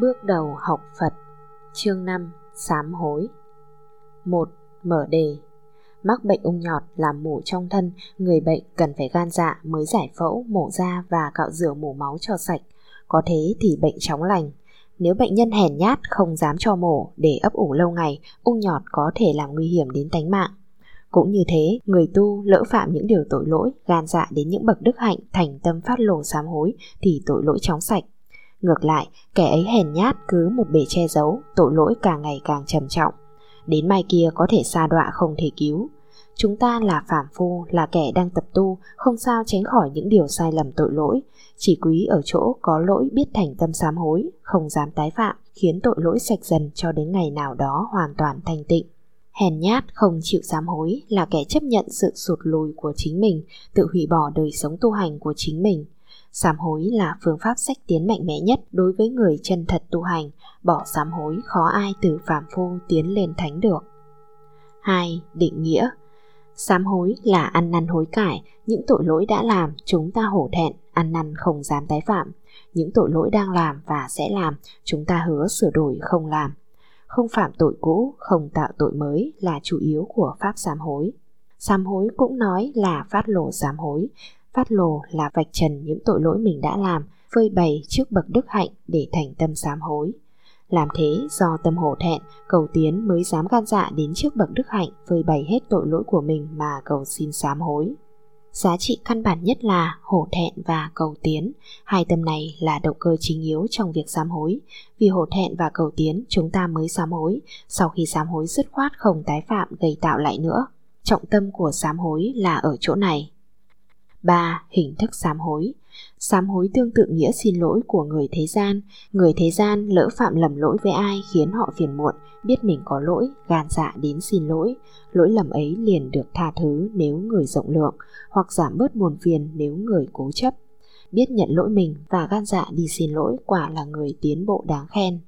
Bước đầu học Phật Chương 5 Sám hối 1. Mở đề Mắc bệnh ung nhọt làm mủ trong thân, người bệnh cần phải gan dạ mới giải phẫu, mổ da và cạo rửa mủ máu cho sạch. Có thế thì bệnh chóng lành. Nếu bệnh nhân hèn nhát không dám cho mổ để ấp ủ lâu ngày, ung nhọt có thể làm nguy hiểm đến tánh mạng. Cũng như thế, người tu lỡ phạm những điều tội lỗi, gan dạ đến những bậc đức hạnh, thành tâm phát lộ sám hối thì tội lỗi chóng sạch. Ngược lại, kẻ ấy hèn nhát cứ một bề che giấu, tội lỗi càng ngày càng trầm trọng. Đến mai kia có thể xa đọa không thể cứu. Chúng ta là phạm phu, là kẻ đang tập tu, không sao tránh khỏi những điều sai lầm tội lỗi. Chỉ quý ở chỗ có lỗi biết thành tâm sám hối, không dám tái phạm, khiến tội lỗi sạch dần cho đến ngày nào đó hoàn toàn thanh tịnh. Hèn nhát không chịu sám hối là kẻ chấp nhận sự sụt lùi của chính mình, tự hủy bỏ đời sống tu hành của chính mình – Sám hối là phương pháp sách tiến mạnh mẽ nhất đối với người chân thật tu hành, bỏ sám hối khó ai từ phàm phu tiến lên thánh được. 2. Định nghĩa Sám hối là ăn năn hối cải, những tội lỗi đã làm chúng ta hổ thẹn, ăn năn không dám tái phạm. Những tội lỗi đang làm và sẽ làm, chúng ta hứa sửa đổi không làm. Không phạm tội cũ, không tạo tội mới là chủ yếu của pháp sám hối. Sám hối cũng nói là phát lộ sám hối, phát lồ là vạch trần những tội lỗi mình đã làm, phơi bày trước bậc đức hạnh để thành tâm sám hối. Làm thế do tâm hổ thẹn, cầu tiến mới dám gan dạ đến trước bậc đức hạnh phơi bày hết tội lỗi của mình mà cầu xin sám hối. Giá trị căn bản nhất là hổ thẹn và cầu tiến. Hai tâm này là động cơ chính yếu trong việc sám hối. Vì hổ thẹn và cầu tiến chúng ta mới sám hối, sau khi sám hối dứt khoát không tái phạm gây tạo lại nữa. Trọng tâm của sám hối là ở chỗ này. 3. Hình thức sám hối. Sám hối tương tự nghĩa xin lỗi của người thế gian. Người thế gian lỡ phạm lầm lỗi với ai khiến họ phiền muộn Biết mình có lỗi, gan dạ đến xin lỗi. Lỗi lầm ấy liền được tha thứ nếu người rộng lượng Hoặc giảm bớt buồn phiền nếu người cố chấp. Biết nhận lỗi mình và gan dạ đi xin lỗi quả là người tiến bộ đáng khen.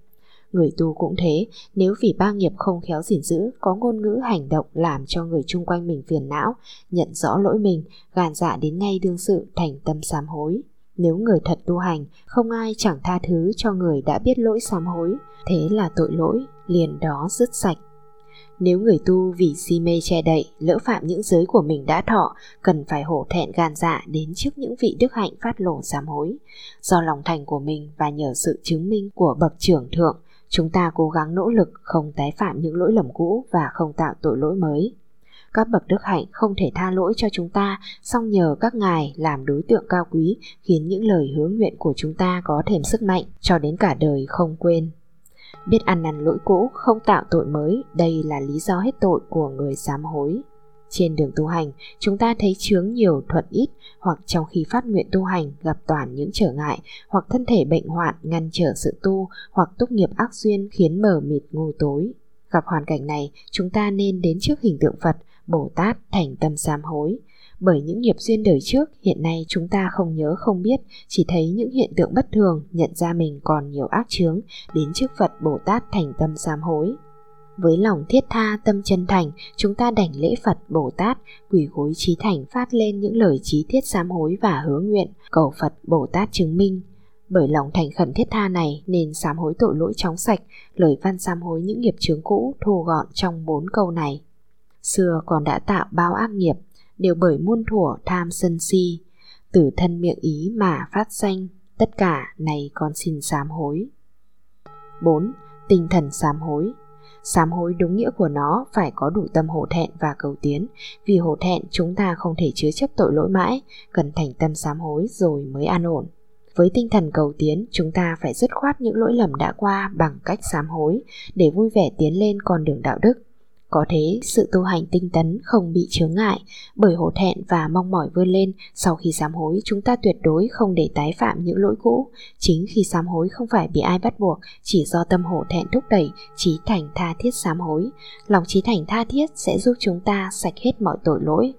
Người tu cũng thế, nếu vì ba nghiệp không khéo gìn giữ, có ngôn ngữ hành động làm cho người chung quanh mình phiền não, nhận rõ lỗi mình, gàn dạ đến ngay đương sự thành tâm sám hối. Nếu người thật tu hành, không ai chẳng tha thứ cho người đã biết lỗi sám hối, thế là tội lỗi, liền đó dứt sạch. Nếu người tu vì si mê che đậy, lỡ phạm những giới của mình đã thọ, cần phải hổ thẹn gan dạ đến trước những vị đức hạnh phát lộ sám hối. Do lòng thành của mình và nhờ sự chứng minh của bậc trưởng thượng, Chúng ta cố gắng nỗ lực không tái phạm những lỗi lầm cũ và không tạo tội lỗi mới. Các bậc đức hạnh không thể tha lỗi cho chúng ta, song nhờ các ngài làm đối tượng cao quý khiến những lời hứa nguyện của chúng ta có thêm sức mạnh cho đến cả đời không quên. Biết ăn năn lỗi cũ, không tạo tội mới, đây là lý do hết tội của người sám hối. Trên đường tu hành, chúng ta thấy chướng nhiều thuận ít hoặc trong khi phát nguyện tu hành gặp toàn những trở ngại hoặc thân thể bệnh hoạn ngăn trở sự tu hoặc túc nghiệp ác duyên khiến mờ mịt ngu tối. Gặp hoàn cảnh này, chúng ta nên đến trước hình tượng Phật, Bồ Tát thành tâm sám hối. Bởi những nghiệp duyên đời trước, hiện nay chúng ta không nhớ không biết, chỉ thấy những hiện tượng bất thường, nhận ra mình còn nhiều ác chướng, đến trước Phật Bồ Tát thành tâm sám hối. Với lòng thiết tha tâm chân thành, chúng ta đảnh lễ Phật Bồ Tát, quỳ gối trí thành phát lên những lời trí thiết sám hối và hứa nguyện, cầu Phật Bồ Tát chứng minh. Bởi lòng thành khẩn thiết tha này nên sám hối tội lỗi chóng sạch, lời văn sám hối những nghiệp chướng cũ thu gọn trong bốn câu này. Xưa còn đã tạo bao ác nghiệp, đều bởi muôn thuở tham sân si, từ thân miệng ý mà phát sanh, tất cả này con xin sám hối. 4. Tinh thần sám hối Sám hối đúng nghĩa của nó phải có đủ tâm hổ thẹn và cầu tiến. Vì hổ thẹn chúng ta không thể chứa chấp tội lỗi mãi, cần thành tâm sám hối rồi mới an ổn. Với tinh thần cầu tiến, chúng ta phải dứt khoát những lỗi lầm đã qua bằng cách sám hối để vui vẻ tiến lên con đường đạo đức. Có thế, sự tu hành tinh tấn không bị chướng ngại, bởi hổ thẹn và mong mỏi vươn lên, sau khi sám hối chúng ta tuyệt đối không để tái phạm những lỗi cũ. Chính khi sám hối không phải bị ai bắt buộc, chỉ do tâm hổ thẹn thúc đẩy, trí thành tha thiết sám hối. Lòng trí thành tha thiết sẽ giúp chúng ta sạch hết mọi tội lỗi.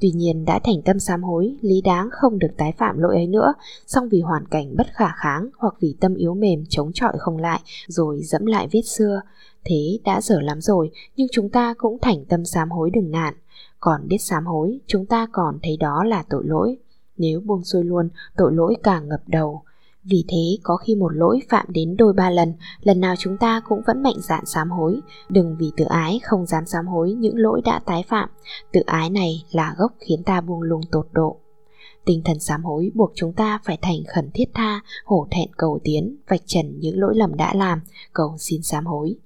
Tuy nhiên đã thành tâm sám hối, lý đáng không được tái phạm lỗi ấy nữa, song vì hoàn cảnh bất khả kháng hoặc vì tâm yếu mềm chống chọi không lại rồi dẫm lại vết xưa, Thế đã dở lắm rồi, nhưng chúng ta cũng thành tâm sám hối đừng nạn. Còn biết sám hối, chúng ta còn thấy đó là tội lỗi. Nếu buông xuôi luôn, tội lỗi càng ngập đầu. Vì thế có khi một lỗi phạm đến đôi ba lần, lần nào chúng ta cũng vẫn mạnh dạn sám hối. Đừng vì tự ái không dám sám hối những lỗi đã tái phạm. Tự ái này là gốc khiến ta buông lung tột độ. Tinh thần sám hối buộc chúng ta phải thành khẩn thiết tha, hổ thẹn cầu tiến, vạch trần những lỗi lầm đã làm, cầu xin sám hối.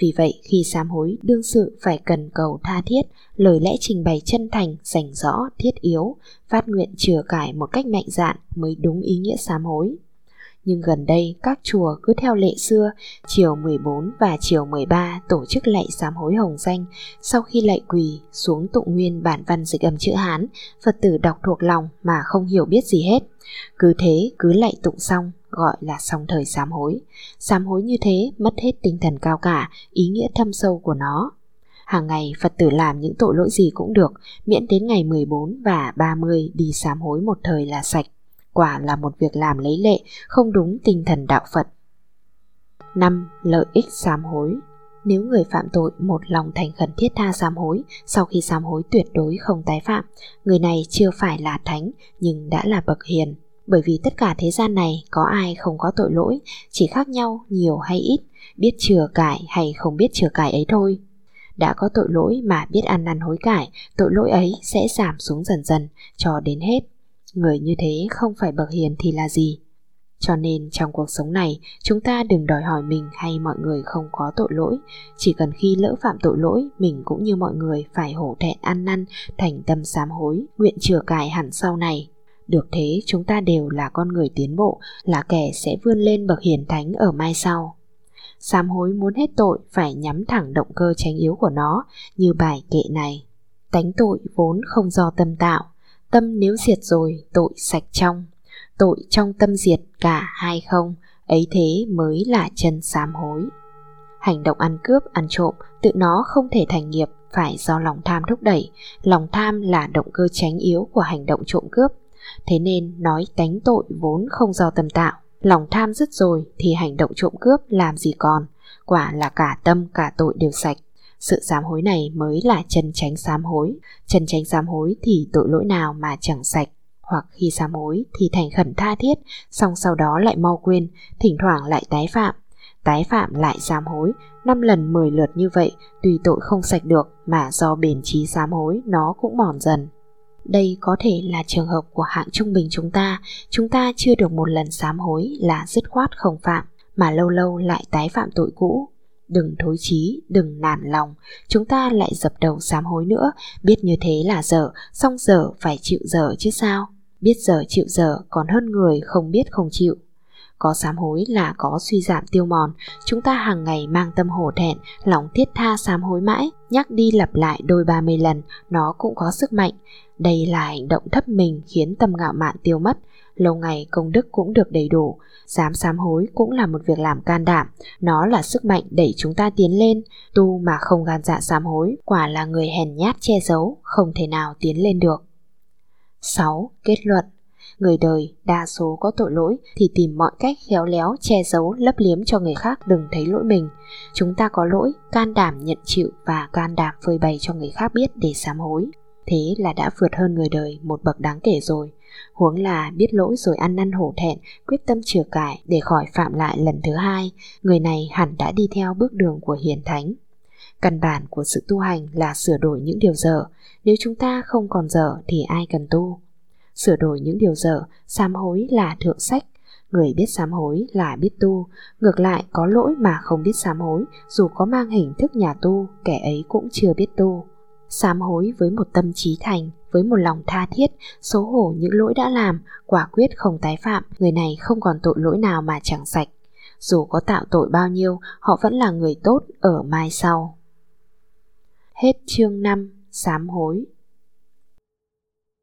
Vì vậy khi sám hối đương sự phải cần cầu tha thiết, lời lẽ trình bày chân thành, rành rõ, thiết yếu, phát nguyện chừa cải một cách mạnh dạn mới đúng ý nghĩa sám hối nhưng gần đây các chùa cứ theo lệ xưa, chiều 14 và chiều 13 tổ chức lạy sám hối hồng danh, sau khi lạy quỳ xuống tụng nguyên bản văn dịch âm chữ Hán, Phật tử đọc thuộc lòng mà không hiểu biết gì hết. Cứ thế cứ lạy tụng xong, gọi là xong thời sám hối. Sám hối như thế mất hết tinh thần cao cả, ý nghĩa thâm sâu của nó. Hàng ngày Phật tử làm những tội lỗi gì cũng được, miễn đến ngày 14 và 30 đi sám hối một thời là sạch quả là một việc làm lấy lệ, không đúng tinh thần đạo Phật. 5. Lợi ích sám hối nếu người phạm tội một lòng thành khẩn thiết tha sám hối, sau khi sám hối tuyệt đối không tái phạm, người này chưa phải là thánh nhưng đã là bậc hiền. Bởi vì tất cả thế gian này có ai không có tội lỗi, chỉ khác nhau nhiều hay ít, biết chừa cải hay không biết chừa cải ấy thôi. Đã có tội lỗi mà biết ăn năn hối cải, tội lỗi ấy sẽ giảm xuống dần dần cho đến hết Người như thế không phải bậc hiền thì là gì? Cho nên trong cuộc sống này, chúng ta đừng đòi hỏi mình hay mọi người không có tội lỗi. Chỉ cần khi lỡ phạm tội lỗi, mình cũng như mọi người phải hổ thẹn ăn năn, thành tâm sám hối, nguyện chừa cải hẳn sau này. Được thế, chúng ta đều là con người tiến bộ, là kẻ sẽ vươn lên bậc hiền thánh ở mai sau. Sám hối muốn hết tội phải nhắm thẳng động cơ tránh yếu của nó, như bài kệ này. Tánh tội vốn không do tâm tạo, Tâm nếu diệt rồi tội sạch trong Tội trong tâm diệt cả hai không Ấy thế mới là chân sám hối Hành động ăn cướp, ăn trộm Tự nó không thể thành nghiệp Phải do lòng tham thúc đẩy Lòng tham là động cơ tránh yếu của hành động trộm cướp Thế nên nói tánh tội vốn không do tâm tạo Lòng tham dứt rồi thì hành động trộm cướp làm gì còn Quả là cả tâm cả tội đều sạch sự sám hối này mới là chân tránh sám hối. Chân tránh sám hối thì tội lỗi nào mà chẳng sạch. Hoặc khi sám hối thì thành khẩn tha thiết, xong sau đó lại mau quên, thỉnh thoảng lại tái phạm. Tái phạm lại sám hối, năm lần 10 lượt như vậy, tùy tội không sạch được mà do bền trí sám hối nó cũng mòn dần. Đây có thể là trường hợp của hạng trung bình chúng ta, chúng ta chưa được một lần sám hối là dứt khoát không phạm, mà lâu lâu lại tái phạm tội cũ, đừng thối chí, đừng nản lòng, chúng ta lại dập đầu sám hối nữa, biết như thế là dở, xong dở phải chịu dở chứ sao. Biết dở chịu dở còn hơn người không biết không chịu. Có sám hối là có suy giảm tiêu mòn, chúng ta hàng ngày mang tâm hổ thẹn, lòng thiết tha sám hối mãi, nhắc đi lặp lại đôi ba mươi lần, nó cũng có sức mạnh. Đây là hành động thấp mình khiến tâm ngạo mạn tiêu mất, lâu ngày công đức cũng được đầy đủ, dám sám hối cũng là một việc làm can đảm, nó là sức mạnh đẩy chúng ta tiến lên, tu mà không gan dạ sám hối, quả là người hèn nhát che giấu, không thể nào tiến lên được. 6. Kết luận Người đời đa số có tội lỗi thì tìm mọi cách khéo léo che giấu lấp liếm cho người khác đừng thấy lỗi mình. Chúng ta có lỗi, can đảm nhận chịu và can đảm phơi bày cho người khác biết để sám hối. Thế là đã vượt hơn người đời một bậc đáng kể rồi. Huống là biết lỗi rồi ăn năn hổ thẹn, quyết tâm chừa cải để khỏi phạm lại lần thứ hai, người này hẳn đã đi theo bước đường của hiền thánh. Căn bản của sự tu hành là sửa đổi những điều dở, nếu chúng ta không còn dở thì ai cần tu. Sửa đổi những điều dở, sám hối là thượng sách, người biết sám hối là biết tu, ngược lại có lỗi mà không biết sám hối, dù có mang hình thức nhà tu, kẻ ấy cũng chưa biết tu. Sám hối với một tâm trí thành, với một lòng tha thiết, xấu hổ những lỗi đã làm, quả quyết không tái phạm, người này không còn tội lỗi nào mà chẳng sạch. Dù có tạo tội bao nhiêu, họ vẫn là người tốt ở mai sau. Hết chương 5, sám hối